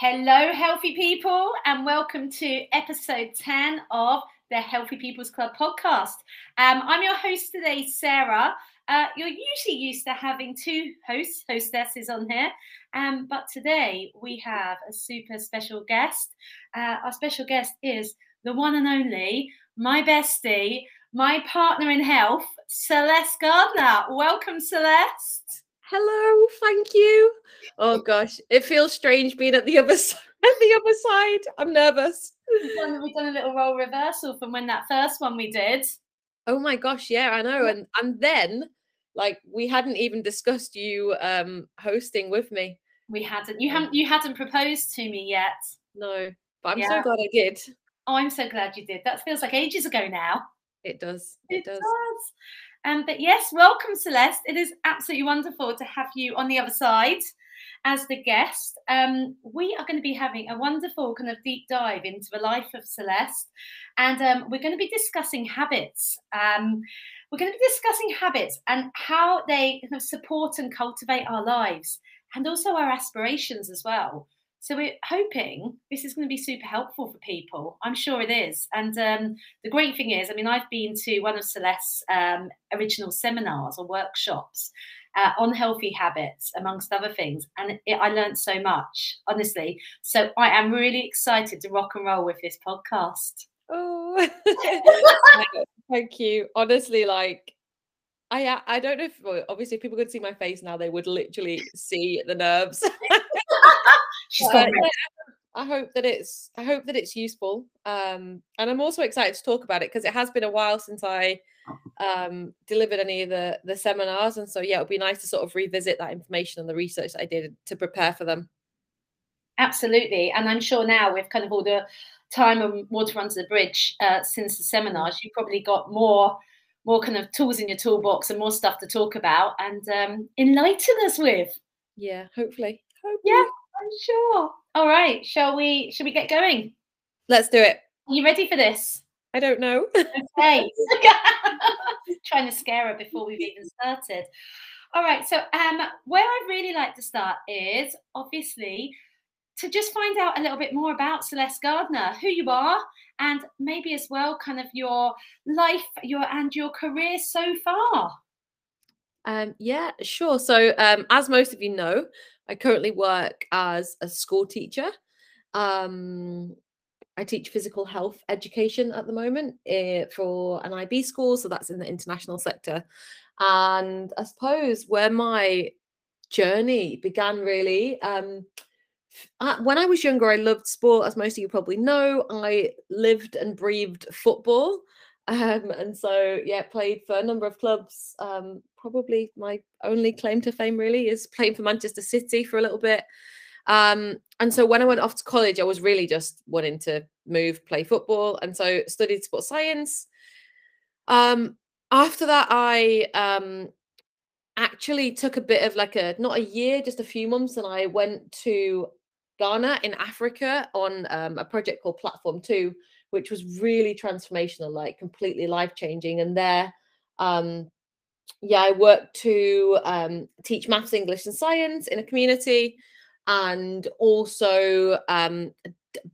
Hello, healthy people, and welcome to episode 10 of the Healthy People's Club podcast. Um, I'm your host today, Sarah. Uh, you're usually used to having two hosts, hostesses on here, um, but today we have a super special guest. Uh, our special guest is the one and only, my bestie, my partner in health, Celeste Gardner. Welcome, Celeste. Hello, thank you. Oh gosh, it feels strange being at the other side. At the other side, I'm nervous. We've done, we've done a little role reversal from when that first one we did. Oh my gosh, yeah, I know. And and then like we hadn't even discussed you um hosting with me. We hadn't. You haven't. You hadn't proposed to me yet. No, but I'm Yeah. so glad I did. Oh, I'm so glad you did. That feels like ages ago now. It does. It, does. Um, but yes, welcome, Celeste. It is absolutely wonderful to have you on the other side as the guest. Um, we are going to be having a wonderful kind of deep dive into the life of Celeste, and um, we're going to be discussing habits. Um, we're going to be discussing habits and how they kind of support and cultivate our lives, and also our aspirations as well. So we're hoping this is going to be super helpful for people. I'm sure it is. And um, the great thing is, I mean, I've been to one of Celeste's um, original seminars or workshops uh, on healthy habits, amongst other things, and it, I learned so much, honestly. So I am really excited to rock and roll with this podcast. Oh, thank you. Honestly, like I I don't know if obviously if people could see my face now, they would literally see the nerves. She's Uh, yeah, I hope that it's I hope that it's useful. Um, and I'm also excited to talk about it because it has been a while since I um, delivered any of the the seminars, and so yeah, it would be nice to sort of revisit that information and the research that I did to prepare for them. Absolutely. And I'm sure now with kind of all the time and water under the bridge uh, since the seminars, you've probably got more more kind of tools in your toolbox and more stuff to talk about and um, enlighten us with. Yeah, hopefully. Hopefully. Yeah, I'm sure. All right, shall we shall we get going? Let's do it. Are you ready for this? I don't know. Okay. Trying to scare her before we've even started. All right, so um where I'd really like to start is obviously to just find out a little bit more about Celeste Gardner, who you are, and maybe as well kind of your life, your and your career so far. Um, yeah, sure. So, um, as most of you know, I currently work as a school teacher. Um, I teach physical health education at the moment eh, for an IB school, so that's in the international sector. And I suppose where my journey began really, um, uh, when I was younger, I loved sport, as most of you probably know. I lived and breathed football. Um, and so, yeah, played for a number of clubs. Um, probably my only claim to fame really is playing for Manchester City for a little bit. Um, and so when I went off to college, I was really just wanting to move, play football, and so studied sports science. Um, after that, I um, actually took a bit of like a not a year, just a few months, and I went to Ghana in Africa on um, a project called Platform Two, which was really transformational, like completely life changing. And there, um, yeah, I worked to um, teach maths, English, and science in a community, and also um,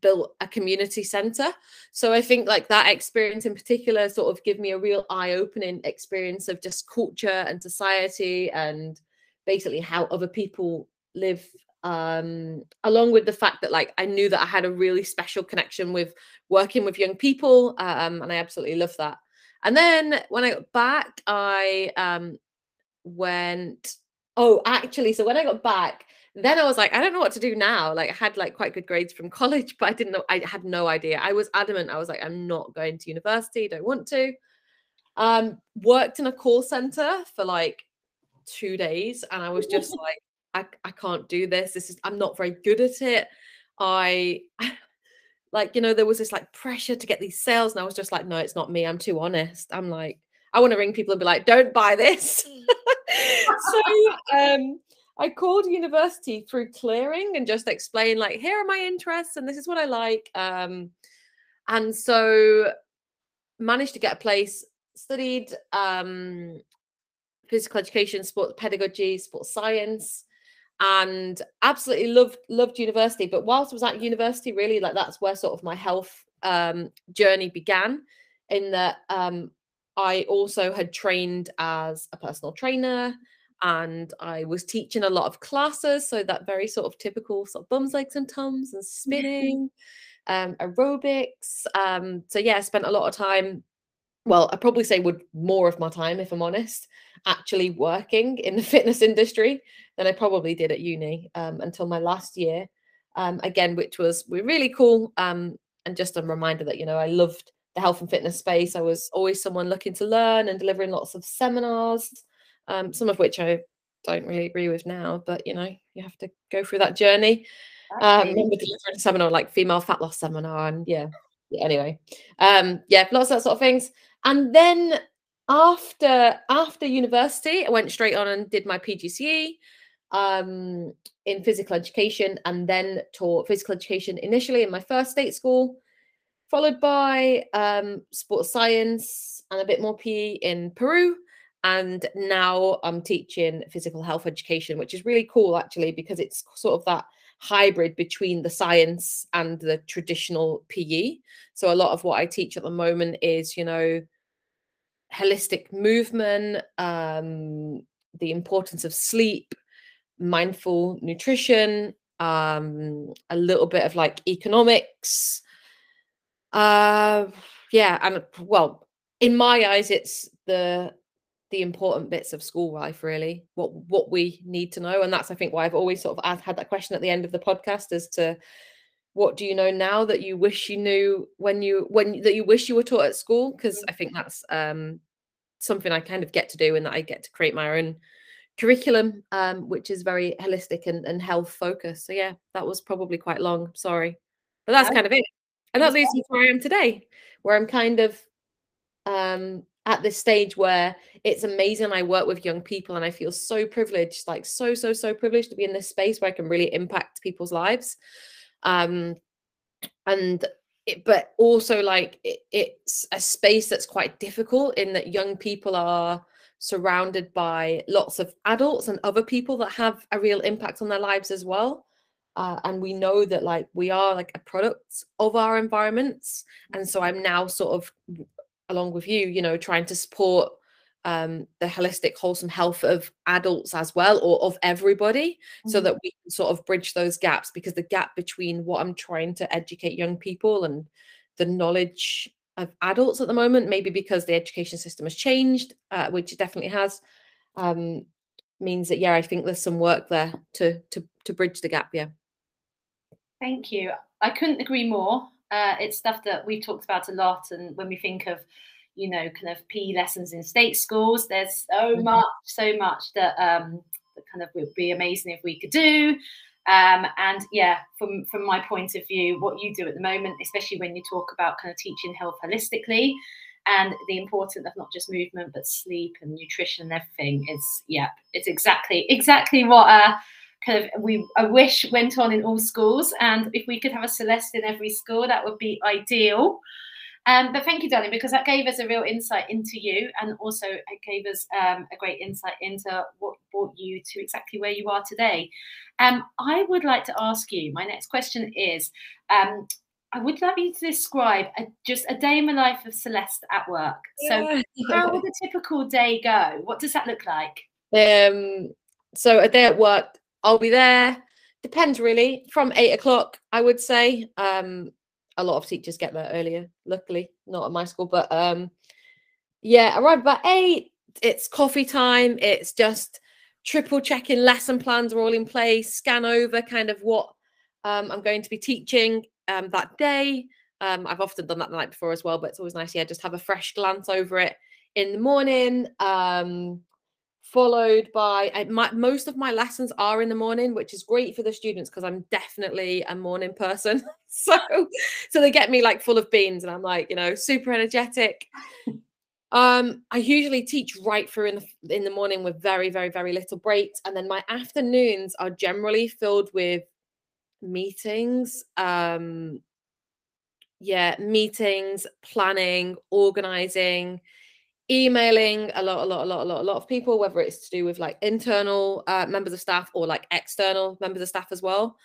built a community center. So I think like that experience in particular sort of give me a real eye-opening experience of just culture and society and basically how other people live um along with the fact that like I knew that I had a really special connection with working with young people um and I absolutely love that. And then when I got back I um went oh actually so when I got back then I was like, I don't know what to do now. Like I had like quite good grades from college, but I didn't know. I had no idea. I was adamant. I was like, I'm not going to university. Don't want to. Um, worked in a call center for like two days, and I was just like, I, I can't do this. This is I'm not very good at it. I like, you know, there was this like pressure to get these sales, and I was just like, no, it's not me. I'm too honest. I'm like, I want to ring people and be like, don't buy this. so um I called university through clearing and just explained like here are my interests and this is what I like. Um, and so managed to get a place, studied um, physical education, sports pedagogy, sports science, and absolutely loved loved university. But whilst I was at university, really like that's where sort of my health um, journey began. In that um, I also had trained as a personal trainer and I was teaching a lot of classes. So that very sort of typical sort of bums, legs, and tums and spinning, um, aerobics. Um, so yeah, I spent a lot of time. Well, I probably say would more of my time, if I'm honest, actually working in the fitness industry than I probably did at uni um, until my last year. Um, again, which was really cool. Um, and just a reminder that you know I loved the health and fitness space. I was always someone looking to learn and delivering lots of seminars, um, some of which I don't really agree with now, but you know, you have to go through that journey. Um, remember delivering a seminar like female fat loss seminar, and yeah, yeah anyway, um, yeah, lots of that sort of things. And then after after university, I went straight on and did my PGCE um, in physical education, and then taught physical education initially in my first state school followed by um, sports science and a bit more PE in Peru. And now I'm teaching physical health education, which is really cool actually, because it's sort of that hybrid between the science and the traditional PE. So a lot of what I teach at the moment is, you know, holistic movement, um, the importance of sleep, mindful nutrition, um, a little bit of like economics, uh, yeah, and well, in my eyes, it's the the important bits of school life, really. What what we need to know, and that's I think why I've always sort of had that question at the end of the podcast as to what do you know now that you wish you knew when you when that you wish you were taught at school because i think that's um something i kind of get to do and that i get to create my own curriculum um which is very holistic and, and health focused so yeah that was probably quite long sorry but that's kind of it and that leads me to where I am today, where I'm kind of um, at this stage where it's amazing. I work with young people and I feel so privileged, like so, so, so privileged to be in this space where I can really impact people's lives. Um, and it, but also like it, it's a space that's quite difficult in that young people are surrounded by lots of adults and other people that have a real impact on their lives as well. Uh, and we know that like we are like a product of our environments. And so i'm now sort of along with you you know trying to support um, the holistic wholesome health of adults as well or of everybody mm-hmm. so that we can sort of bridge those gaps because the gap between what i'm trying to educate young people and the knowledge of adults at the moment maybe because the education system has changed uh, which it definitely has um, means that yeah i think there's some work there to to to bridge the gap yeah Thank you. I couldn't agree more. Uh, it's stuff that we've talked about a lot, and when we think of, you know, kind of PE lessons in state schools, there's so mm-hmm. much, so much that um, that kind of would be amazing if we could do. Um, and yeah, from from my point of view, what you do at the moment, especially when you talk about kind of teaching health holistically, and the importance of not just movement but sleep and nutrition and everything is yeah, it's exactly exactly what uh, kind of we I wish went on in all schools, and if we could have a Celeste in every school, that would be ideal. Um, but thank you, darling, because that gave us a real insight into you, and also it gave us um, a great insight into what brought you to exactly where you are today. Um, I would like to ask you. My next question is. Um, I would like you to describe a, just a day in the life of Celeste at work. So, how would a typical day go? What does that look like? Um, so a day at work I'll be there. Depends really. From eight o'clock, I would say. A lot of teachers get there earlier. Luckily, not at my school, but um, yeah, arrive about eight. It's coffee time. It's just triple checking lesson plans are all in place. Scan over kind of what um, I'm going to be teaching um, that day. Um, I've often done that the night before as well, but it's always nice, yeah, just have a fresh glance over it in the morning. Um, followed by I, my, most of my lessons are in the morning which is great for the students because i'm definitely a morning person. So so they get me like full of beans and i'm like you know super energetic. Um i usually teach right through in the in the morning with very very very little breaks and then my afternoons are generally filled with meetings um yeah meetings planning organizing emailing a lot, a lot, a lot, a lot, a lot of people, whether it's to do with like internal uh, members of staff or like external members of staff as well.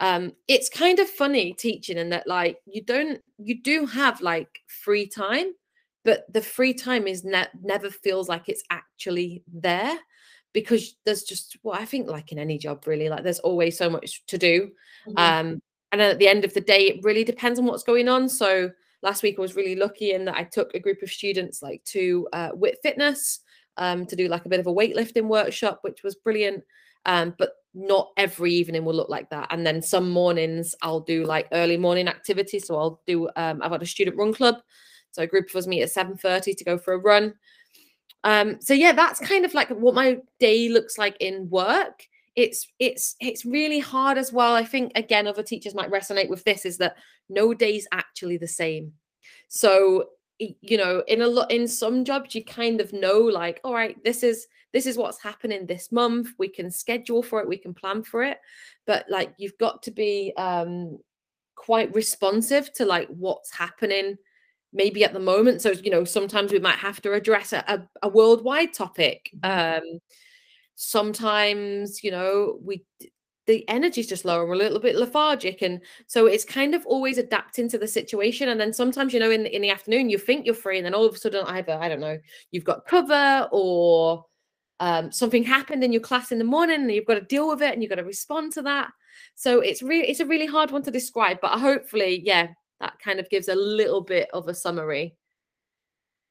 Um, it's kind of funny teaching in that like you don't you do have like free time, but the free time is ne- never feels like it's actually there because there's just well, I think like in any job really, like there's always so much to do. Mm-hmm. Um, and then at the end of the day, it really depends on what's going on. So last week I was really lucky in that I took a group of students like to uh, Wit Fitness um, to do like a bit of a weightlifting workshop, which was brilliant. Um, but not every evening will look like that. And then some mornings I'll do like early morning activities. So I'll do um, I've got a student run club. So a group of us meet at 7:30 to go for a run. Um, so yeah, that's kind of like what my day looks like in work it's it's it's really hard as well. I think again other teachers might resonate with this is that no day's actually the same. So you know in a lot in some jobs you kind of know like all right this is this is what's happening this month. We can schedule for it. We can plan for it. But like you've got to be um quite responsive to like what's happening maybe at the moment. So you know sometimes we might have to address a, a, a worldwide topic mm-hmm. um sometimes you know we the energy's just lower we're a little bit lethargic and so it's kind of always adapting to the situation and then sometimes you know in, in the afternoon you think you're free and then all of a sudden either i don't know you've got cover or um, something happened in your class in the morning and you've got to deal with it and you've got to respond to that. So it's really it's a really hard one to describe but hopefully yeah that kind of gives a little bit of a summary.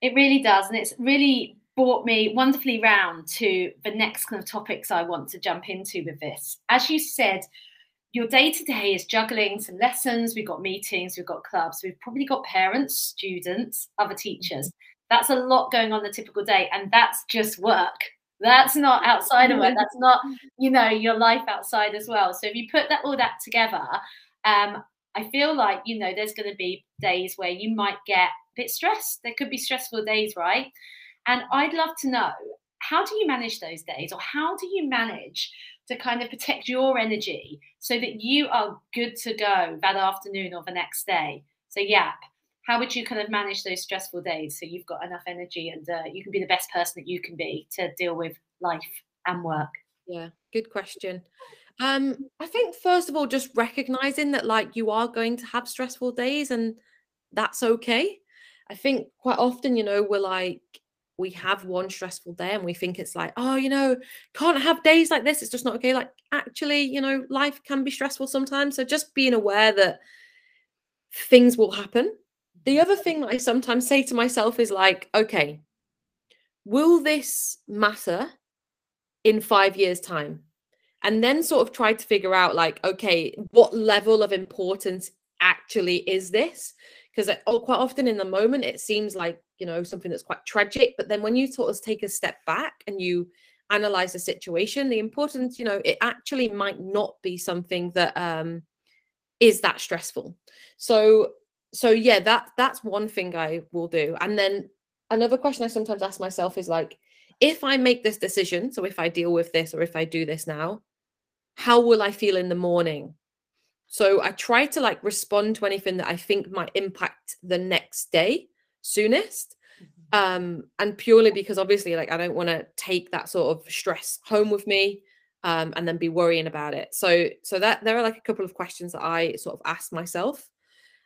It really does and it's really brought me wonderfully round to the next kind of topics I want to jump into with this. As you said, your day to day is juggling some lessons, we've got meetings, we've got clubs, we've probably got parents, students, other teachers. That's a lot going on the typical day, and that's just work. That's not outside of work. That's not, you know, your life outside as well. So if you put that all that together, um, I feel like you know there's going to be days where you might get a bit stressed. There could be stressful days, right? And I'd love to know how do you manage those days or how do you manage to kind of protect your energy so that you are good to go that afternoon or the next day? So, yeah, how would you kind of manage those stressful days so you've got enough energy and uh, you can be the best person that you can be to deal with life and work? Yeah, good question. Um, I think first of all, just recognizing that like you are going to have stressful days and that's okay. I think quite often, you know, we're like, we have one stressful day and we think it's like, oh, you know, can't have days like this. It's just not okay. Like, actually, you know, life can be stressful sometimes. So just being aware that things will happen. The mm-hmm. other thing that I sometimes say to myself is like, okay, will this matter in five years' time? And then sort of try to figure out, like, okay, what level of importance actually is this? Because oh, uh, quite often in the moment, it seems like you know something that's quite tragic but then when you sort of take a step back and you analyze the situation the importance you know it actually might not be something that um is that stressful. So so yeah that that's one thing i will do. And then another question i sometimes ask myself is like if i make this decision so if i deal with this or if i do this now how will i feel in the morning? So i try to like respond to anything that i think might impact the next day soonest mm-hmm. um and purely because obviously like i don't want to take that sort of stress home with me um and then be worrying about it. So so that there are like a couple of questions that i sort of ask myself.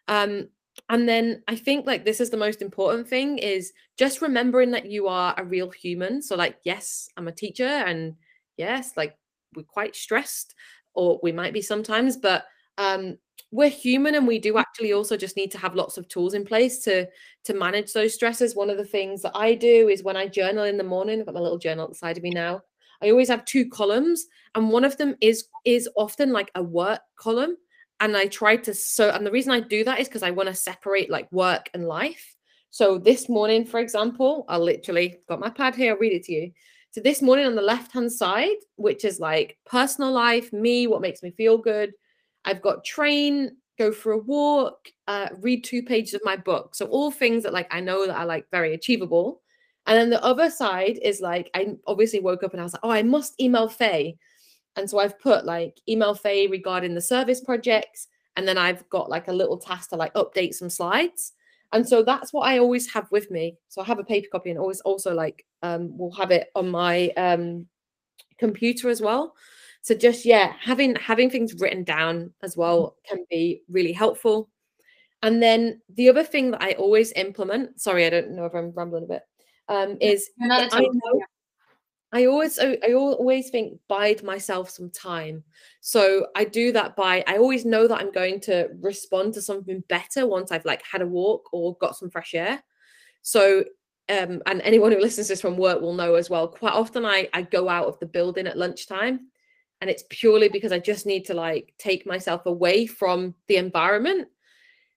Um and then i think like this is the most important thing is just remembering that you are a real human. So like yes i'm a teacher and yes like we're quite stressed or we might be sometimes but um we're human and we do mm. actually also just need to have lots of tools in place to to manage those stresses. One of the things that i do is when i journal in the morning i've got my little journal at the side of me now i always have two columns and one of them is is often like a work column and i try to so and the reason i do that is because i want to separate like work and life. So this morning for example i literally got my pad here i'll read it to you. So this morning on the left hand side which is like personal life me what makes me feel good I've got train, go for a walk, uh, read two pages of my book. So all things that like I know that are like very achievable. And then the other side is like I obviously woke up and I was like, oh, I must email Faye. And so I've put like email Faye regarding the service projects. And then I've got like a little task to like update some slides. And so that's what I always have with me. So I have a paper copy and always also like um will have it on my um computer as well. So just yeah, having having things written down as well can be really helpful. And then the other thing that I always implement, sorry, I don't know if I'm rambling a bit, um, is I know I always I, I always think bide myself some time. So I do that by I always know that I'm going to respond to something better once I've like had a walk or got some fresh air. So um and anyone who listens to this from work will know as well. Quite often I I go out of the building at lunchtime and it's purely because I just need to like take myself away from the environment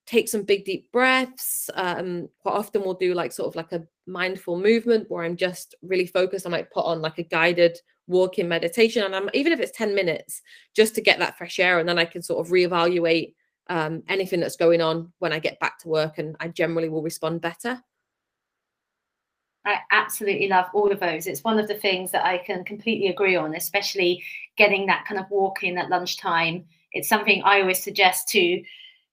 take some big deep breaths um quite often we'll do like sort of like a mindful movement where i'm just really focused. I might put on like a guided walking meditation and i'm even if it's 10 minutes just to get that fresh air and then i can sort of reevaluate um, anything that's going on when i get back to work and i generally will respond better I absolutely love all of those. It's one of the things that I can completely agree on, especially getting that kind of walk in at lunchtime. It's something I always suggest to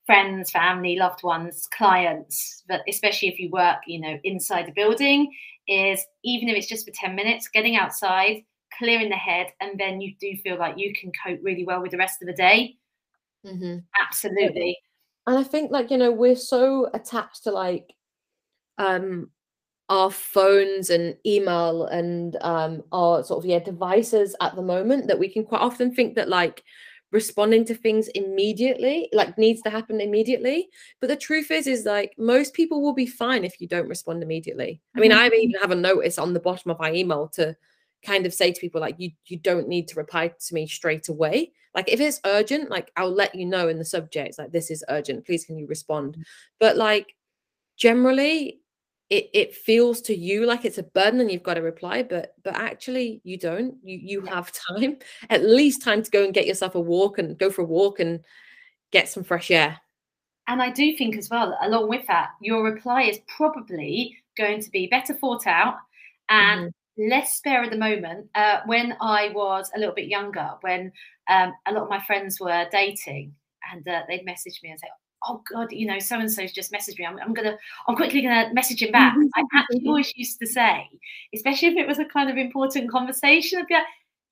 friends, family, loved ones, clients, but especially if you work, you know, inside the building, is even if it's just for 10 minutes, getting outside, clearing the head, and then you do feel like you can cope really well with the rest of the day. Mm-hmm. Absolutely. And I think like, you know, we're so attached to like um our phones and email and um our sort of yeah devices at the moment that we can quite often think that like responding to things immediately like needs to happen immediately. But the truth is is like most people will be fine if you don't respond immediately. I mean mm-hmm. i even have a notice on the bottom of my email to kind of say to people like you you don't need to reply to me straight away. Like if it's urgent like i'll let you know in the subject like this is urgent. Please can you respond? Mm-hmm. but like generally it it feels to you like it's a burden and you've got to reply but but actually you don't you you yeah. have time at least time to go and get yourself a walk and go for a walk and get some fresh air and i do think as well along with that your reply is probably going to be better thought out and mm-hmm. less spare at the moment uh, when i was a little bit younger when um, a lot of my friends were dating and uh, they'd message me and say oh god you know so and so's just messaged me. I'm, I'm, gonna i'm quickly gonna message him back. Mm-hmm. I actually always used to say especially if it was a kind of important conversation i'd be like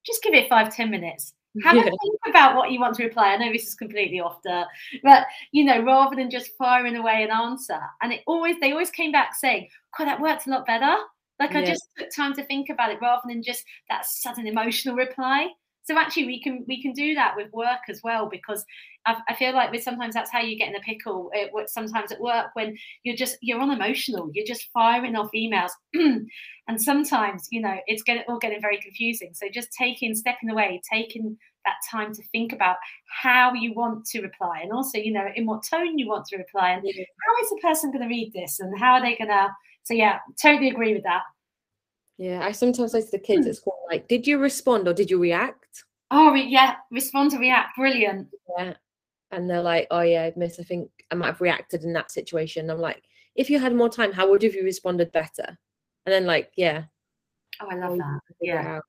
just give it five ten minutes. Have yeah. a think about what you want to reply. I know this is completely off the but you know rather than just firing away an answer. And it always they always came back saying god that worked a lot better. Like yeah. i just took time to think about it rather than just that sudden emotional reply so actually we can we can do that with work as well because I, I feel like with sometimes that's how you get in a pickle it, eh, sometimes at work when you're just you're on emotional you're just firing off emails. And sometimes you know it's getting all getting very confusing. So just taking stepping away taking that time to think about how you want to reply and also you know in what tone you want to reply and how is the person going to read this and how are they going to so yeah totally agree with that yeah, I sometimes say to the kids at school, like, did you respond or did you react? Oh, yeah, respond to react. Brilliant. Yeah. And they're like, oh, yeah, miss, I think I might have reacted in that situation. I'm like, if you had more time, how would you have responded better? And then, like, yeah. Oh, I love that. Yeah.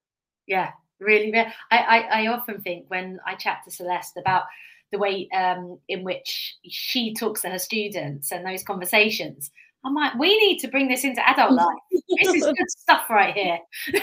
Yeah, really. I, I, I often think when I chat to Celeste about the way um, in which she talks to her students and those conversations, I'm like, we need to bring this into adult life. this is good stuff right here.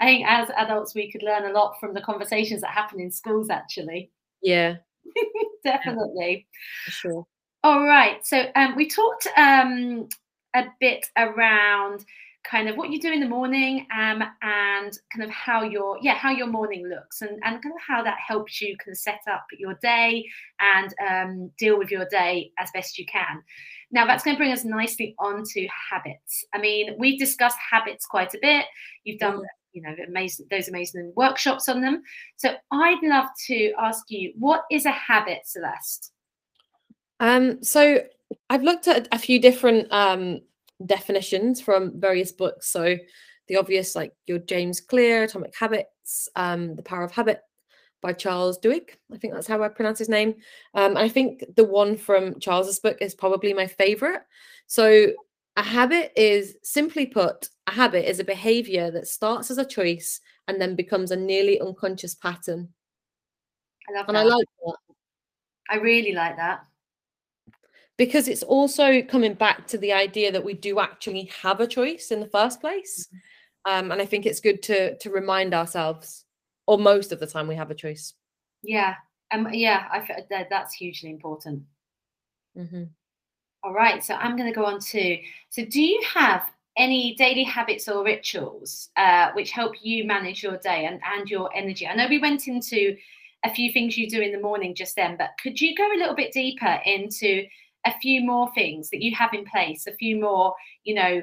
I think as adults, we could learn a lot from the conversations that happen in schools, actually. Yeah. Definitely. For sure. All right. So um, we talked um, a bit around kind of what you do in the morning um, and kind of how your yeah how your morning looks and, and kind of how that helps you kind of set up your day and um, deal with your day as best you can now, that's going to bring us nicely on to habits. I mean, we've discussed habits quite a bit. You've done, you know, amazing, those amazing workshops on them. So I'd love to ask you, what is a habit, Celeste? Um, so I've looked at a few different um, definitions from various books. So the obvious, like your James Clear, Atomic Habits, um, The Power of Habit, by Charles Duhigg. I think that's how I pronounce his name. Um, I think the one from Charles's book is probably my favorite. So, a habit is simply put, a habit is a behavior that starts as a choice and then becomes a nearly unconscious pattern. I love and that. I like that. I really like that. because it's also coming back to the idea that we do actually have a choice in the first place. Mm-hmm. Um, and I think it's good to to remind ourselves, or most of the time, we have a choice. Yeah, um, yeah, I that that's hugely important. Mm-hmm. All right, so I'm going to go on to. So, do you have any daily habits or rituals uh, which help you manage your day and, and your energy? I know we went into a few things you do in the morning just then, but could you go a little bit deeper into a few more things that you have in place, a few more, you know,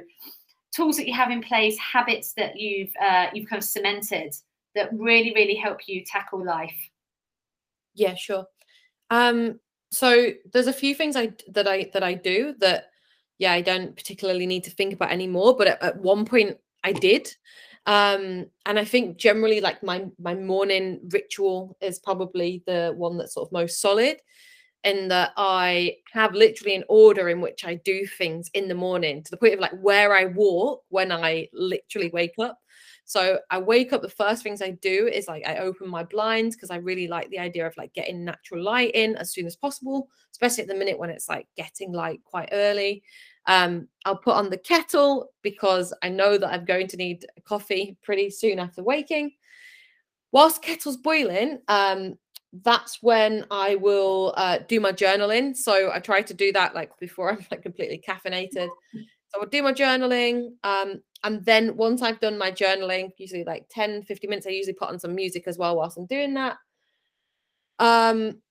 tools that you have in place, habits that you've uh, you've kind of cemented that really, really help you tackle life? Yeah, sure. Um, so there's a few things I that I that I do that yeah I don't particularly need to think about anymore, but at, at one point I did. Um, and I think generally like my my morning ritual is probably the one that's sort of most solid in that I have literally an order in which I do things in the morning to the point of like where I walk when I literally wake up. So I wake up, the first things I do is like I open my blinds because I really like the idea of like getting natural light in as soon as possible, especially at the minute when it's like getting light quite early. Um, I'll put on the kettle because I know that I'm going to need coffee pretty soon after waking. Whilst kettle's boiling, um, that's when I will uh, do my journaling. So I try to do that like before I'm like completely caffeinated. So I'll do my journaling. Um, and then once I've done my journaling, usually like 10, 50 minutes, I usually put on some music as well whilst I'm doing that. Um,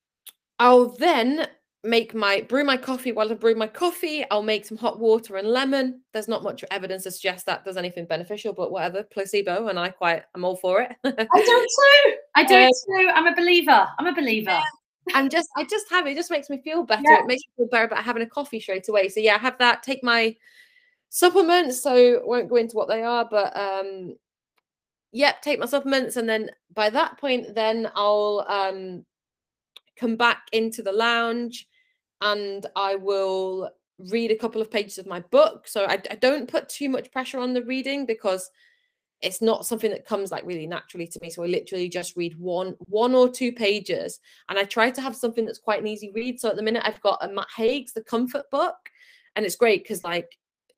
I'll then make my brew my coffee while I brew my coffee. I'll make some hot water and lemon. There's not much evidence to suggest that does anything beneficial, but whatever, placebo, and I quite I'm all for it. I don't too. I do um, too. I'm a believer. I'm a believer. Yeah. And just I just have it. it just makes me feel better. Yeah. It makes me feel better about having a coffee straight away. So yeah, I have that. Take my supplements. So won't go into what they are, but um yep, take my supplements, and then by that point, then I'll um come back into the lounge and I will read a couple of pages of my book. So I, I, don't put too much pressure on the reading because it's not something that comes like really naturally to me. So I literally just read one, one or two pages, and I try to have something that's quite an easy read. So at the minute, I've got a Matt Haig's The Comfort Book, and it's great because like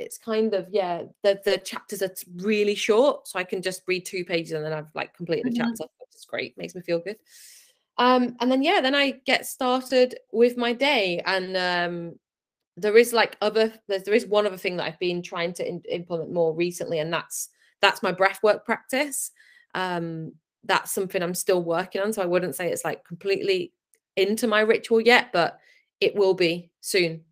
it's kind of yeah the the chapters are really short, so I can just read two pages and then I've like completed the mm-hmm. chapter. It's great, makes me feel good. Um, and then yeah, then I get started with my day, and um, there is like other there's, there is one other thing that I've been trying to in, implement more recently, and that's that's my breath work practice. Um, that's something I'm still working on, so I wouldn't say it's like completely into my ritual yet, but it will be soon.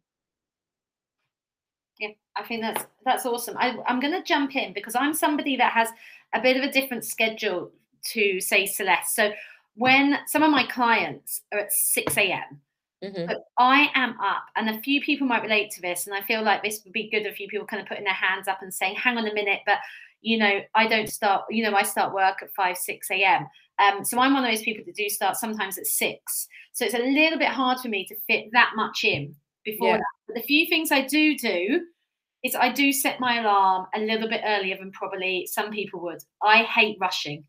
Yeah, I think that's that's awesome. I, I'm going to jump in because I'm somebody that has a bit of a different schedule to say Celeste. So when some of my clients are at 6 a.m. Mm-hmm. I am up, and a few people might relate to this, and I feel like this would be good. A few people kind of putting their hands up and saying, "Hang on a minute," but you know, I don't start. You know, I start work at five, six a.m. Um, so I'm one of those people that do start sometimes at six. So it's a little bit hard for me to fit that much in before yeah. that. But the few things I do do is I do set my alarm a little bit earlier than probably some people would. I hate rushing.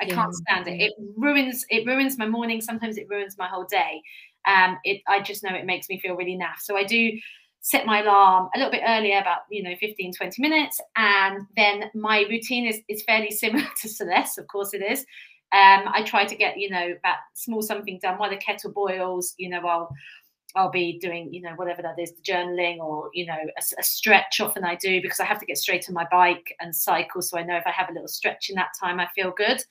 I yeah. can't stand it. It ruins it ruins my morning. Sometimes it ruins my whole day. Um, it I just know it makes me feel really naff. So I do set my alarm a little bit earlier, about you know 15, 20 minutes, and then my routine is is fairly similar to Celeste. Of course, it is. Um, I try to get you know that small something done while the kettle boils. You know, I'll I'll be doing, you know, whatever that is, the journaling or, you know, a, a, stretch often I do because I have to get straight on my bike and cycle. So I know if I have a little stretch in that time, I feel good.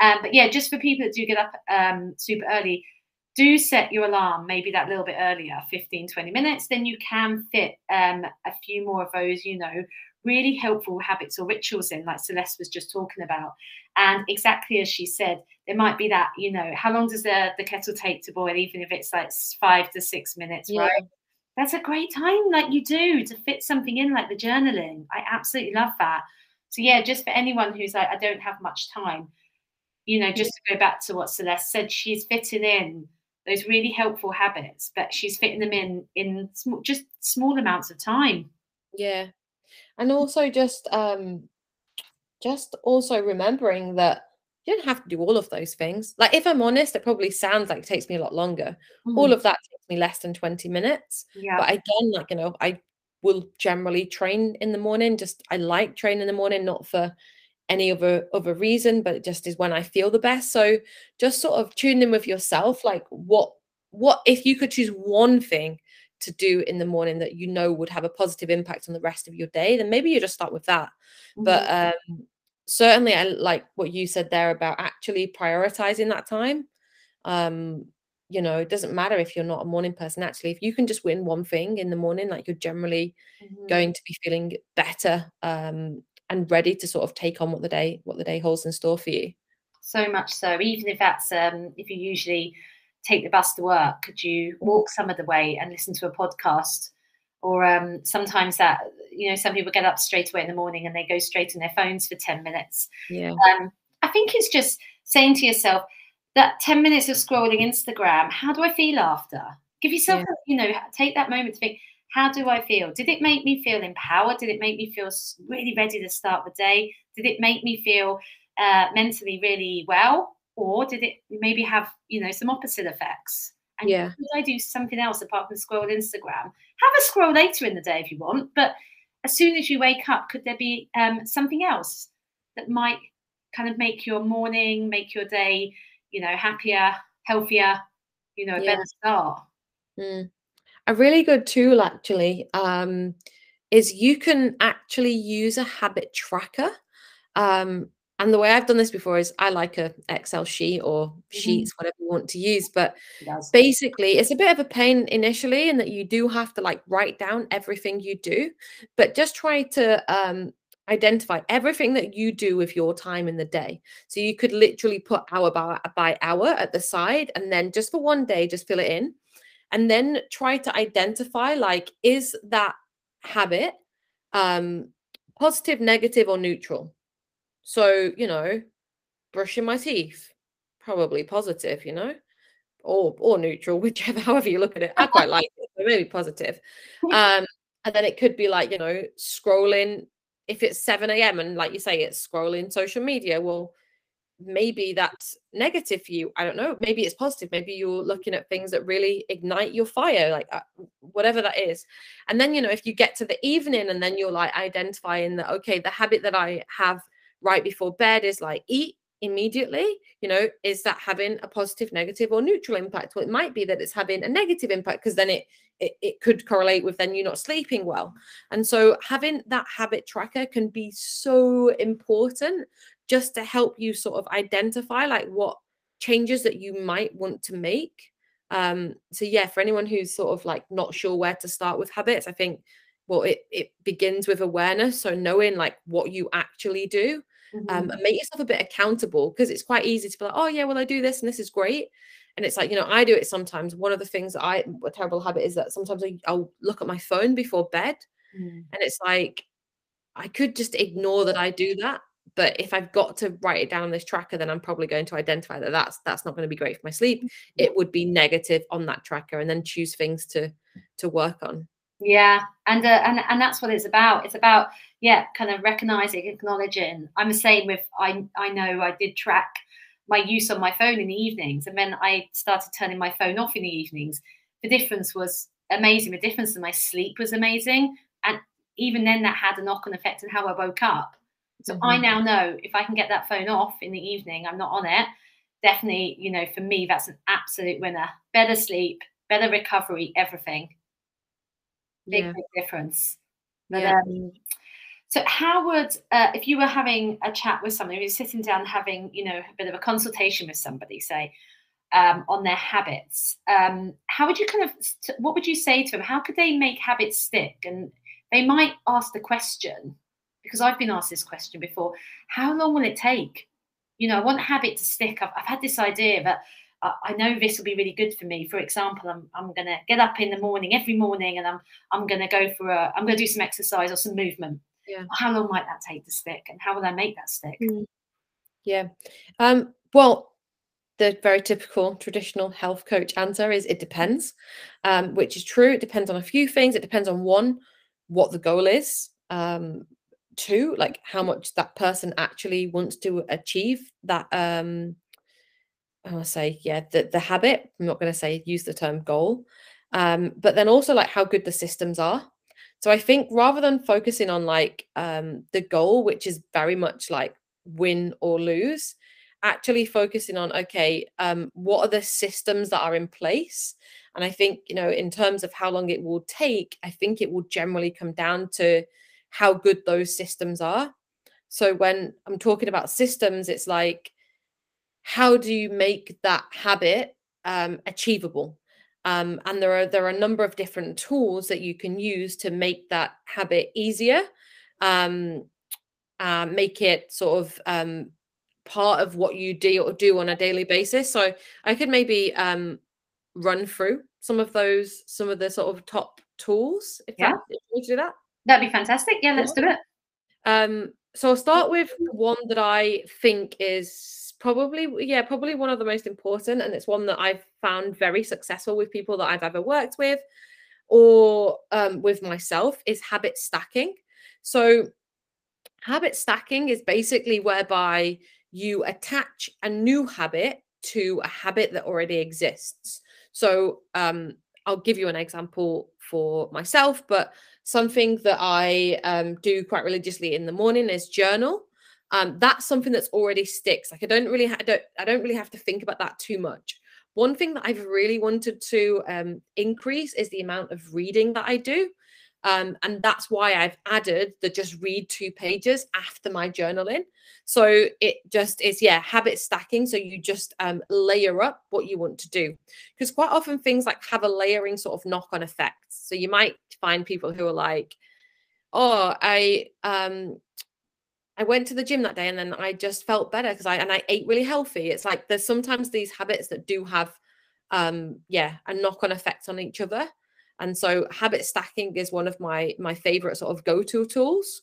Um, but yeah, just for people that do get up um, super early, do set your alarm maybe that little bit earlier 15 20 minutes then you can fit um, a few more of those you know really helpful habits or rituals in, like Celeste was just talking about. And exactly as she said, there might be that, you know, how long does the, the kettle take to boil, even if it's like five to six minutes, yeah. right? That's a great time, like you do, to fit something in, like the journaling. I absolutely love that. So, yeah, just for anyone who's like, I don't have much time, you know, just to go back to what Celeste said, she's fitting in those really helpful habits, but she's fitting them in in small, just small amounts of time. Yeah, and also just um just also remembering that you don't have to do all of those things like if i'm honest it probably sounds like it takes me a lot longer mm. all of that takes me less than 20 minutes. Yeah. But again, like, you know, I will generally train in the morning. Just I like training in the morning, not for any other other reason, but it just is when I feel the best. So just sort of tune in with yourself, like what what if you could choose one thing to do in the morning that you know would have a positive impact on the rest of your day, then maybe you just start with that. Mm-hmm. But um certainly I like what you said there about actually prioritizing that time. Um, you know, it doesn't matter if you're not a morning person. Actually, if you can just win one thing in the morning, like you're generally mm-hmm. going to be feeling better um, and ready to sort of take on what the day what the day holds in store for you. So much so, even if that's um, if you usually take the bus to work, could you walk some of the way and listen to a podcast? Or um, sometimes that you know some people get up straight away in the morning and they go straight on their phones for ten minutes. Yeah, um, I think it's just saying to yourself that 10 minutes of scrolling Instagram, how do I feel after? Give yourself, yeah. you know, take that moment to think, how do I feel? Did it make me feel empowered? Did it make me feel really ready to start the day? Did it make me feel uh, mentally really well? Or did it maybe have, you know, some opposite effects? And yeah. could I do something else apart from scroll Instagram? Have a scroll later in the day if you want, but as soon as you wake up, could there be um, something else that might kind of make your morning, make your day you know, happier, healthier, you know, a yeah. better start. Mm. A really good tool actually um, is you can actually use a habit tracker. Um, and the way I've done this before is I like a Excel sheet or mm-hmm. sheets, whatever you want to use. But basically, it's a bit of a pain initially in that you do have to like write down everything you do. But just try to um, identify everything that you do with your time in the day. So you could literally put hour by, by hour at the side and then just for one day, just fill it in. And then try to identify like, is that habit um, positive, negative, or neutral? So, you know, brushing my teeth, probably positive, you know, or or neutral, whichever, however you look at it. I quite like it, but maybe positive. Um, and then it could be like, you know, scrolling if it's 7 a.m. and like you say, it's scrolling social media, well, maybe that's negative for you. I don't know. Maybe it's positive. Maybe you're looking at things that really ignite your fire, like uh, whatever that is. And then, you know, if you get to the evening and then you're like identifying that, okay, the habit that I have right before bed is like eat immediately you know is that having a positive negative or neutral impact? Well it might be that it's having a negative impact because then it, it it could correlate with then you not sleeping well. And so having that habit tracker can be so important just to help you sort of identify like what changes that you might want to make. Um so yeah for anyone who's sort of like not sure where to start with habits i think well it it begins with awareness. So knowing like what you actually do mm-hmm. um, and make yourself a bit accountable because it's quite easy to be like, oh yeah, well I do this and this is great. And it's like, you know, I do it sometimes. One of the things that I, a terrible habit is that sometimes I, will look at my phone before bed. Mm. And it's like, I could just ignore that I do that. But if I've got to write it down on this tracker, then I'm probably going to identify that that's that's not going to be great for my sleep. Mm-hmm. It would be negative on that tracker, and then choose things to to work on. Yeah, and uh, and and that's what it's about. It's about yeah, kind of recognizing, acknowledging. I'm the same with I. I know I did track my use on my phone in the evenings, and then I started turning my phone off in the evenings. The difference was amazing. The difference in my sleep was amazing, and even then, that had a knock-on effect on how I woke up. So mm-hmm. I now know if I can get that phone off in the evening, I'm not on it. Definitely, you know, for me, that's an absolute winner. Better sleep, better recovery, everything big, yeah. big difference. But, yeah. Um, so, how would uh, if you were having a chat with somebody, you're sitting down having you know a bit of a consultation with somebody, say um, on their habits, um, how would you kind of what would you say to them? How could they make habits stick? And they might ask the question because I've been asked this question before: How long will it take? You know, I want habit to stick. I've, I've had this idea that I know this will be really good for me. For example, I'm I'm gonna get up in the morning every morning, and I'm I'm gonna go for a I'm gonna do some exercise or some movement. Yeah. How long might that take to stick, and how will I make that stick? Mm. Yeah. Um. Well, the very typical traditional health coach answer is it depends, um, which is true. It depends on a few things. It depends on one, what the goal is. Um, two, like how much that person actually wants to achieve that um I want to say, yeah, the, the habit. I'm not going to say use the term goal. um, but then also like how good the systems are. So I think rather than focusing on like um, the goal, which is very much like win or lose, actually focusing on okay, um, what are the systems that are in place? And I think you know, in terms of how long it will take, I think it will generally come down to how good those systems are. So when I'm talking about systems, it's like how do you make that habit um, achievable? Um, and there are there are a number of different tools that you can use to make that habit easier, um, uh, make it sort of um, part of what you do or do on a daily basis. So I could maybe um, run through some of those, some of the sort of top tools. If yeah, that, if you do that, that'd be fantastic. Yeah, let's do it. Um, so I'll start with one that I think is probably yeah probably one of the most important and it's one that i've found very successful with people that i've ever worked with or um, with myself is habit stacking. So habit stacking is basically whereby you attach a new habit to a habit that already exists. So um, i'll give you an example for myself but something that i um, do quite religiously in the morning is journal um, that's something that's already sticks. Like I don't really, ha- I don't, I don't really have to think about that too much. One thing that I've really wanted to um, increase is the amount of reading that I do. Um, and that's why I've added the just read two pages after my journaling. So it just is, yeah, habit stacking. So you just um, layer up what you want to do. Because quite often things like have a layering sort of knock on effects. So you might find people who are like, oh, I um I went to the gym that day and then I just felt better because I and I ate really healthy. It's like there's sometimes these habits that do have um yeah, a knock-on effect on each other. And so habit stacking is one of my my favorite sort of go-to tools.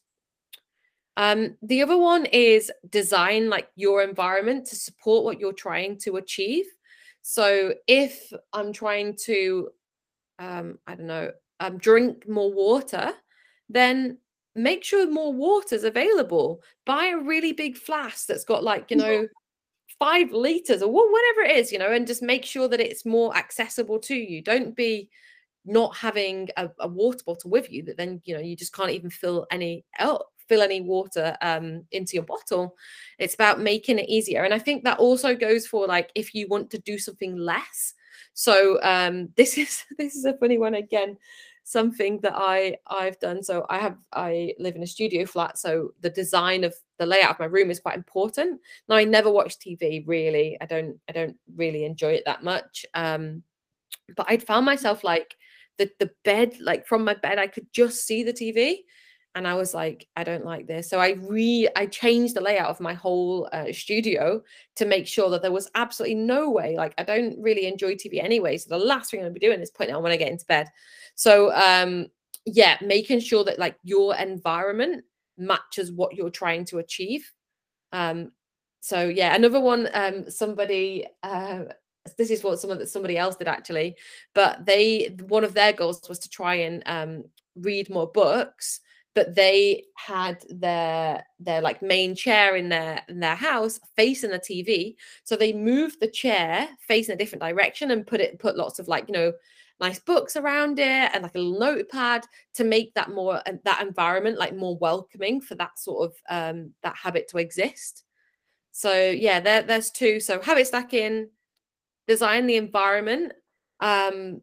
Um, the other one is design like your environment to support what you're trying to achieve. So if I'm trying to um, I don't know, um, drink more water, then make sure more water's available. Buy a really big flask that's got like, you know, five liters or whatever it is, you know, and just make sure that it's more accessible to you. Don't be not having a, a water bottle with you that then, you know, you just can't even fill any out fill any water um, into your bottle. It's about making it easier. And I think that also goes for like if you want to do something less. So um, this is this is a funny one again something that I I've done. So I have I live in a studio flat, so the design of the layout of my room is quite important. Now I never watch TV really. I don't I don't really enjoy it that much. Um, but I'd found myself like the the bed like from my bed I could just see the TV and I was like, I don't like this. So I re I changed the layout of my whole uh, studio to make sure that there was absolutely no way. Like I don't really enjoy TV anyway, so the last thing I'm gonna be doing is putting it on when I get into bed. So um, yeah, making sure that like your environment matches what you're trying to achieve. Um, so yeah, another one. Um, somebody. Uh, this is what some of somebody else did actually, but they one of their goals was to try and um, read more books but they had their their like main chair in their in their house facing the TV. So they moved the chair facing a different direction and put it put lots of like you know nice books around it and like a little notepad to make that more uh, that environment like more welcoming for that sort of um that habit to exist. So yeah, there, there's two. So habit stacking, design the environment, um,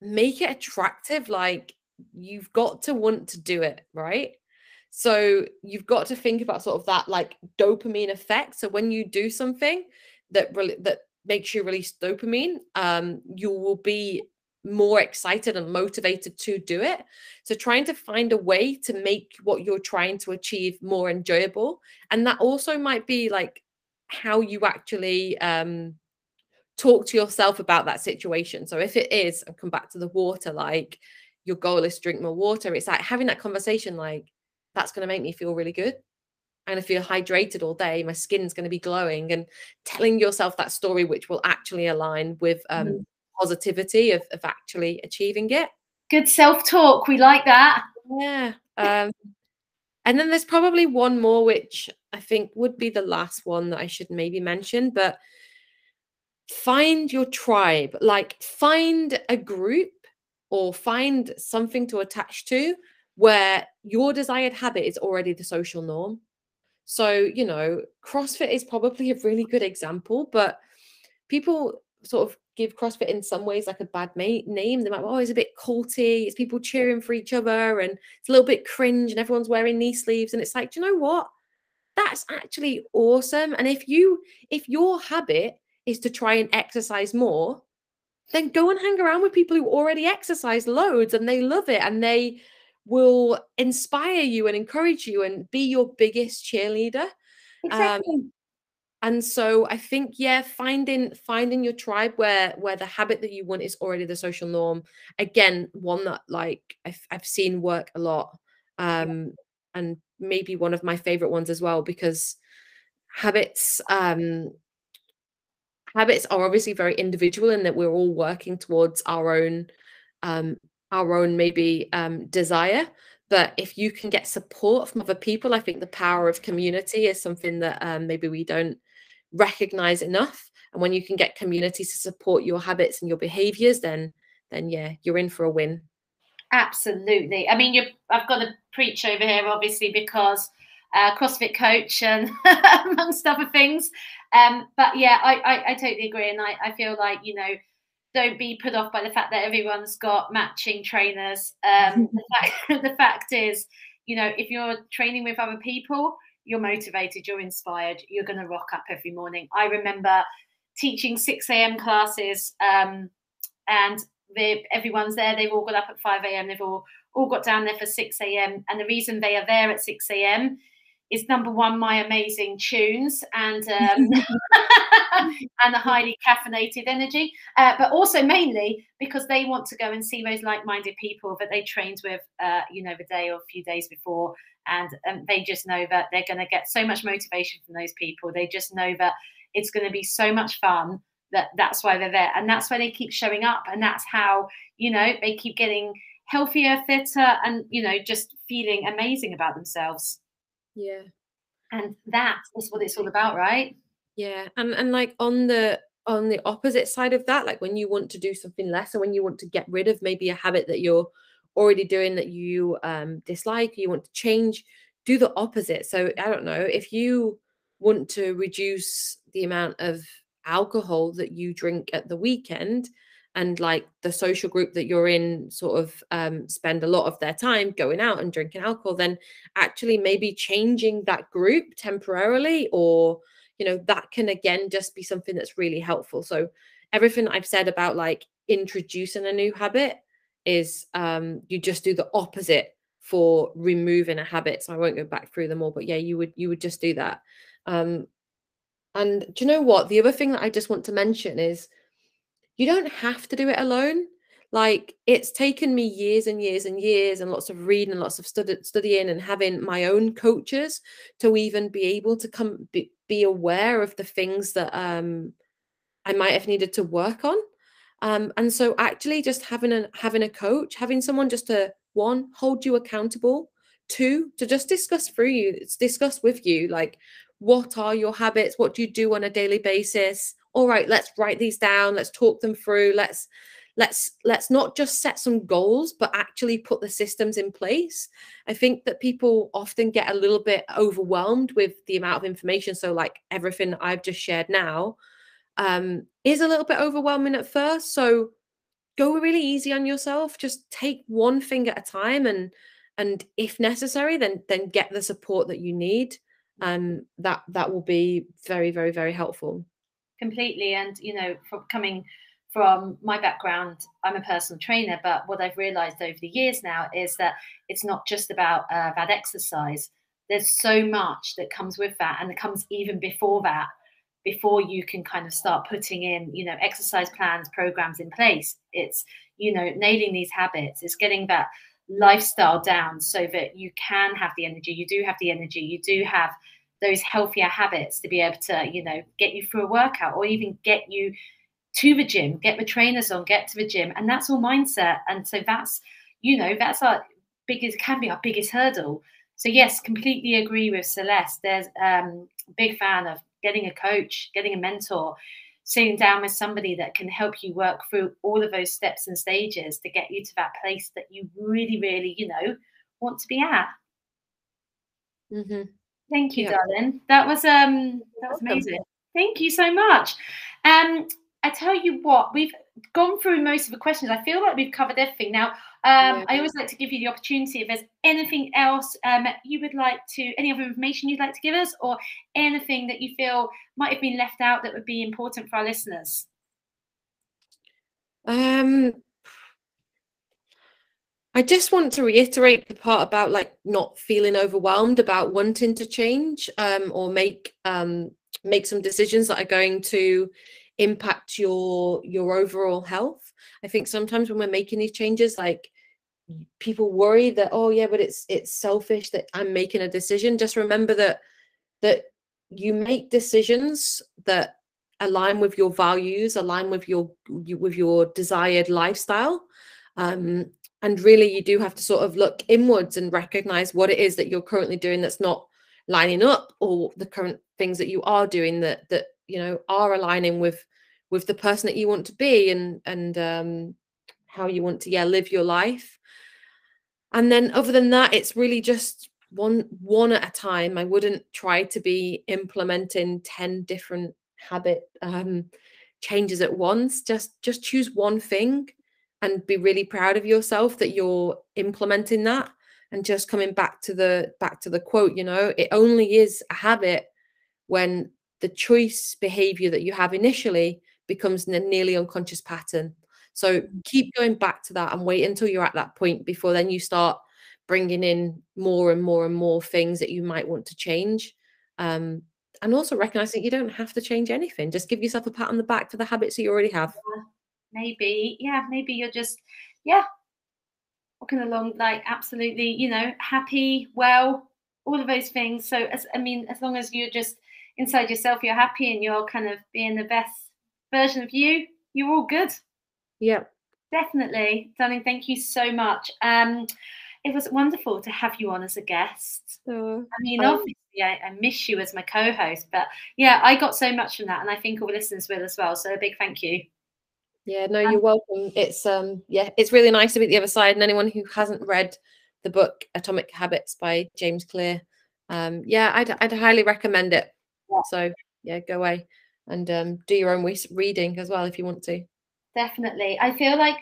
make it attractive. Like you've got to want to do it, right? So you've got to think about sort of that like dopamine effect. So when you do something that really that makes you release dopamine, um, you will be more excited and motivated to do it. So trying to find a way to make what you're trying to achieve more enjoyable. And that also might be like how you actually um talk to yourself about that situation. So if it is, and come back to the water, like your goal is to drink more water. It's like having that conversation, like, that's going to make me feel really good. And if you're hydrated all day, my skin's going to be glowing. And telling yourself that story, which will actually align with um, mm. positivity of, of actually achieving it. Good self talk. We like that. Yeah. Um, and then there's probably one more, which I think would be the last one that I should maybe mention, but find your tribe. Like, find a group or find something to attach to where your desired habit is already the social norm. So, you know, CrossFit is probably a really good example, but people sort of give CrossFit in some ways like a bad ma- name. They might, oh, it's a bit culty. It's people cheering for each other and it's a little bit cringe and everyone's wearing knee sleeves. And it's like, do you know what? That's actually awesome. And if you, if your habit is to try and exercise more, then go and hang around with people who already exercise loads and they love it and they will inspire you and encourage you and be your biggest cheerleader. Exactly. Um, and so i think yeah finding finding your tribe where where the habit that you want is already the social norm again one that like i've, I've seen work a lot um and maybe one of my favorite ones as well because habits um habits are obviously very individual in that we're all working towards our own um our own maybe um desire. But if you can get support from other people i think the power of community is something that um, maybe we don't recognize enough. And when you can get community to support your habits and your behaviors then then yeah you're in for a win. Absolutely. I mean you i've got to preach over here obviously because uh, CrossFit coach and amongst other things. Um, but yeah, I, I, I, totally agree. And I, I feel like, you know, don't be put off by the fact that everyone's got matching trainers. Um, the, fact, the fact is, you know, if you're training with other people, you're motivated, you're inspired, you're going to rock up every morning. I remember teaching 6 a.m. classes um, and everyone's there. They've all got up at 5 a.m. They've all, all got down there for 6 a.m. And the reason they are there at 6 a.m. is number one, my amazing tunes and um, and the highly caffeinated energy, uh, but also mainly because they want to go and see those like-minded people that they trained with, uh, you know, the day or a few days before, and um, they just know that they're going to get so much motivation from those people. They just know that it's going to be so much fun that that's why they're there, and that's why they keep showing up, and that's how you know they keep getting healthier, fitter, and you know just feeling amazing about themselves. Yeah, and that is what it's all about, right? Yeah, and and like on the on the opposite side of that, like when you want to do something less, or when you want to get rid of maybe a habit that you're already doing that you um, dislike, you want to change, do the opposite. So I don't know if you want to reduce the amount of alcohol that you drink at the weekend and like the social group that you're in sort of um, spend a lot of their time going out and drinking alcohol then actually maybe changing that group temporarily or you know that can again just be something that's really helpful so everything i've said about like introducing a new habit is um, you just do the opposite for removing a habit. So I won't go back through them all, but yeah, you would you would just do that. Um, and do you know what? The other thing that I just want to mention is you don't have to do it alone. Like it's taken me years and years and years and lots of reading and lots of stud- studying and having my own coaches to even be able to come be, be aware of the things that um I might have needed to work on. Um, and so actually just having a having a coach, having someone just to one, hold you accountable, two, to just discuss through you, discuss with you, like what are your habits? What do you do on a daily basis? All right, let's write these down, let's talk them through, let's let's let's not just set some goals but actually put the systems in place i think that people often get a little bit overwhelmed with the amount of information so like everything i've just shared now um, is a little bit overwhelming at first. So go really easy on yourself. Just take one thing at a time, and and if necessary, then then get the support that you need. Um, that that will be very very very helpful. Completely, and you know, from coming from my background, I'm a personal trainer, but what I've realized over the years now is that it's not just about uh, that exercise. There's so much that comes with that, and it comes even before that before you can kind of start putting in you know exercise plans programs in place. It's you know nailing these habits. It's getting that lifestyle down so that you can have the energy. You do have the energy. You do have those healthier habits to be able to you know get you through a workout or even get you to the gym get the trainers on get to the gym and that's all mindset and so that's you know that's our biggest can be our biggest hurdle so yes completely agree with celeste there's um big fan of getting a coach, getting a mentor, sitting down with somebody that can help you work through all of those steps and stages to get you to that place that you really, really, you know, want to be at. Mm-hmm. Thank you, yeah. darling. That was um that was amazing. Thank you so much. Um, I tell you what, we've gone through most of the questions. I feel like we've covered everything. Now, um, yeah. I always like to give you the opportunity if there's anything else um, you would like to, any other information you'd like to give us, or anything that you feel might have been left out that would be important for our listeners. Um, I just want to reiterate the part about like not feeling overwhelmed about wanting to change um, or make um, make some decisions that are going to impact your your overall health. I think sometimes when we're making these changes, like people worry that oh yeah, but it's it's selfish that I'm making a decision. Just remember that that you make decisions that align with your values, align with your with your desired lifestyle. Um, and really you do have to sort of look inwards and recognize what it is that you're currently doing that's not lining up or the current things that you are doing that that you know are aligning with with the person that you want to be and and um how you want to yeah live your life. And then other than that it's really just one one at a time. I wouldn't try to be implementing 10 different habit um changes at once. Just just choose one thing and be really proud of yourself that you're implementing that and just coming back to the back to the quote you know it only is a habit when the choice behavior that you have initially becomes a nearly unconscious pattern. So mm. keep going back to that and wait until you're at that point before then you start bringing in more and more and more things that you might want to change. Um, and also recognizing you don't have to change anything. Just give yourself a pat on the back for the habits that you already have maybe yeah maybe you're just yeah walking along like absolutely you know happy well all of those things. So as i mean as long as you're just inside yourself you're happy and you're kind of being the best version of you you're all good. Yeah definitely darling thank you so much. Um it was wonderful to have you on as a guest. Oh, i mean um, obviously I, I miss you as my co-host but yeah i got so much from that and i think all the listeners will as well so a big thank you yeah, no, you're welcome. It's um yeah, it's really nice to be at the other side. And anyone who hasn't read the book Atomic Habits by James Clear, um, yeah, I'd I'd highly recommend it. Yeah. So yeah, go away and um, do your own reading as well if you want to. Definitely. I feel like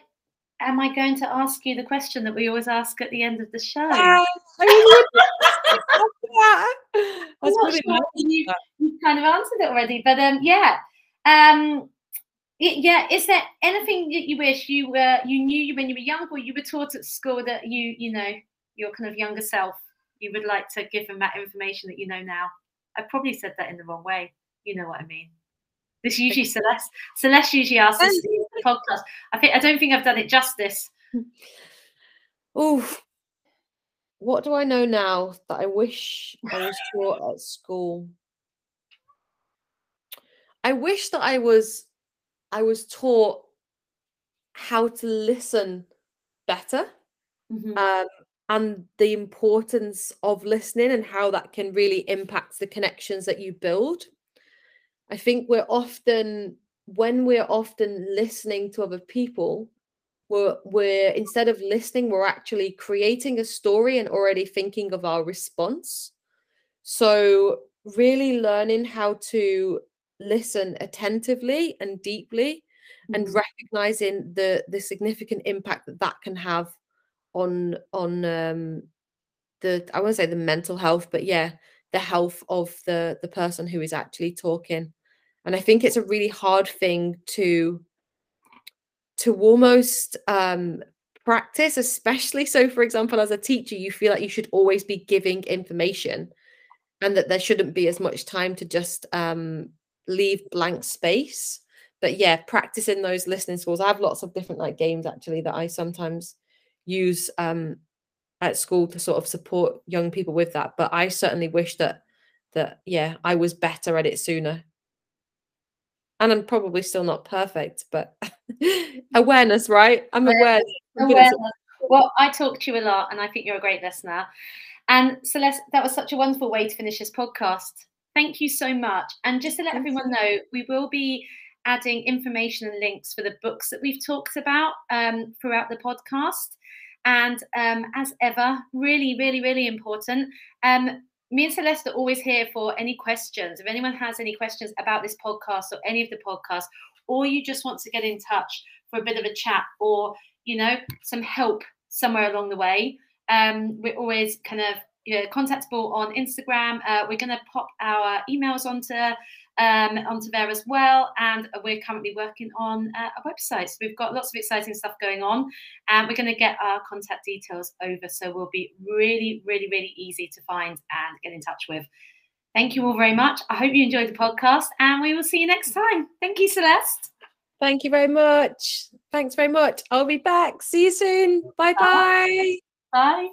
am I going to ask you the question that we always ask at the end of the show? Uh, That's really sure you, have kind of answered it already, but um, yeah. Um, yeah is there anything that you wish you were you knew when you were young or you were taught at school that you you know your kind of younger self you would like to give them that information that you know now? I probably said that in the wrong way you know what i mean. This usually celeste celeste usually asks the podcast. I think i don't think i've done it justice. Oh what do i know now that i wish i was taught at school? I wish that i was I was taught how to listen better mm-hmm. um, and the importance of listening and how that can really impact the connections that you build. I think we're often, when we're often listening to other people, we're, we're instead of listening, we're actually creating a story and already thinking of our response. So, really learning how to listen attentively and deeply mm-hmm. and recognizing the the significant impact that that can have on on um the i won't say the mental health but yeah the health of the the person who is actually talking and i think it's a really hard thing to to almost um practice especially so for example as a teacher you feel like you should always be giving information and that there shouldn't be as much time to just um leave blank space. But yeah practicing those listening skills i have lots of different like games actually that i sometimes use um at school to sort of support young people with that. But i certainly wish that that yeah i was better at it sooner. And i'm probably still not perfect but awareness right? I'm aware. awareness. well i talk to you a lot and i think you're a great listener. And celeste that was such a wonderful way to finish this podcast Thank you so much. And just to let everyone know, we will be adding information and links for the books that we've talked about um, throughout the podcast. And um, as ever, really, really, really important. Um, me and Celeste are always here for any questions. If anyone has any questions about this podcast or any of the podcasts, or you just want to get in touch for a bit of a chat or, you know, some help somewhere along the way, um, we're always kind of you know, contactable on Instagram. Uh, we're going to pop our emails onto um, onto there as well. And we're currently working on uh, a website. So we've got lots of exciting stuff going on. And we're going to get our contact details over. So we'll be really, really, really easy to find and get in touch with. Thank you all very much. I hope you enjoyed the podcast and we will see you next time. Thank you, Celeste. Thank you very much. Thanks very much. I'll be back. See you soon. Bye-bye. Bye.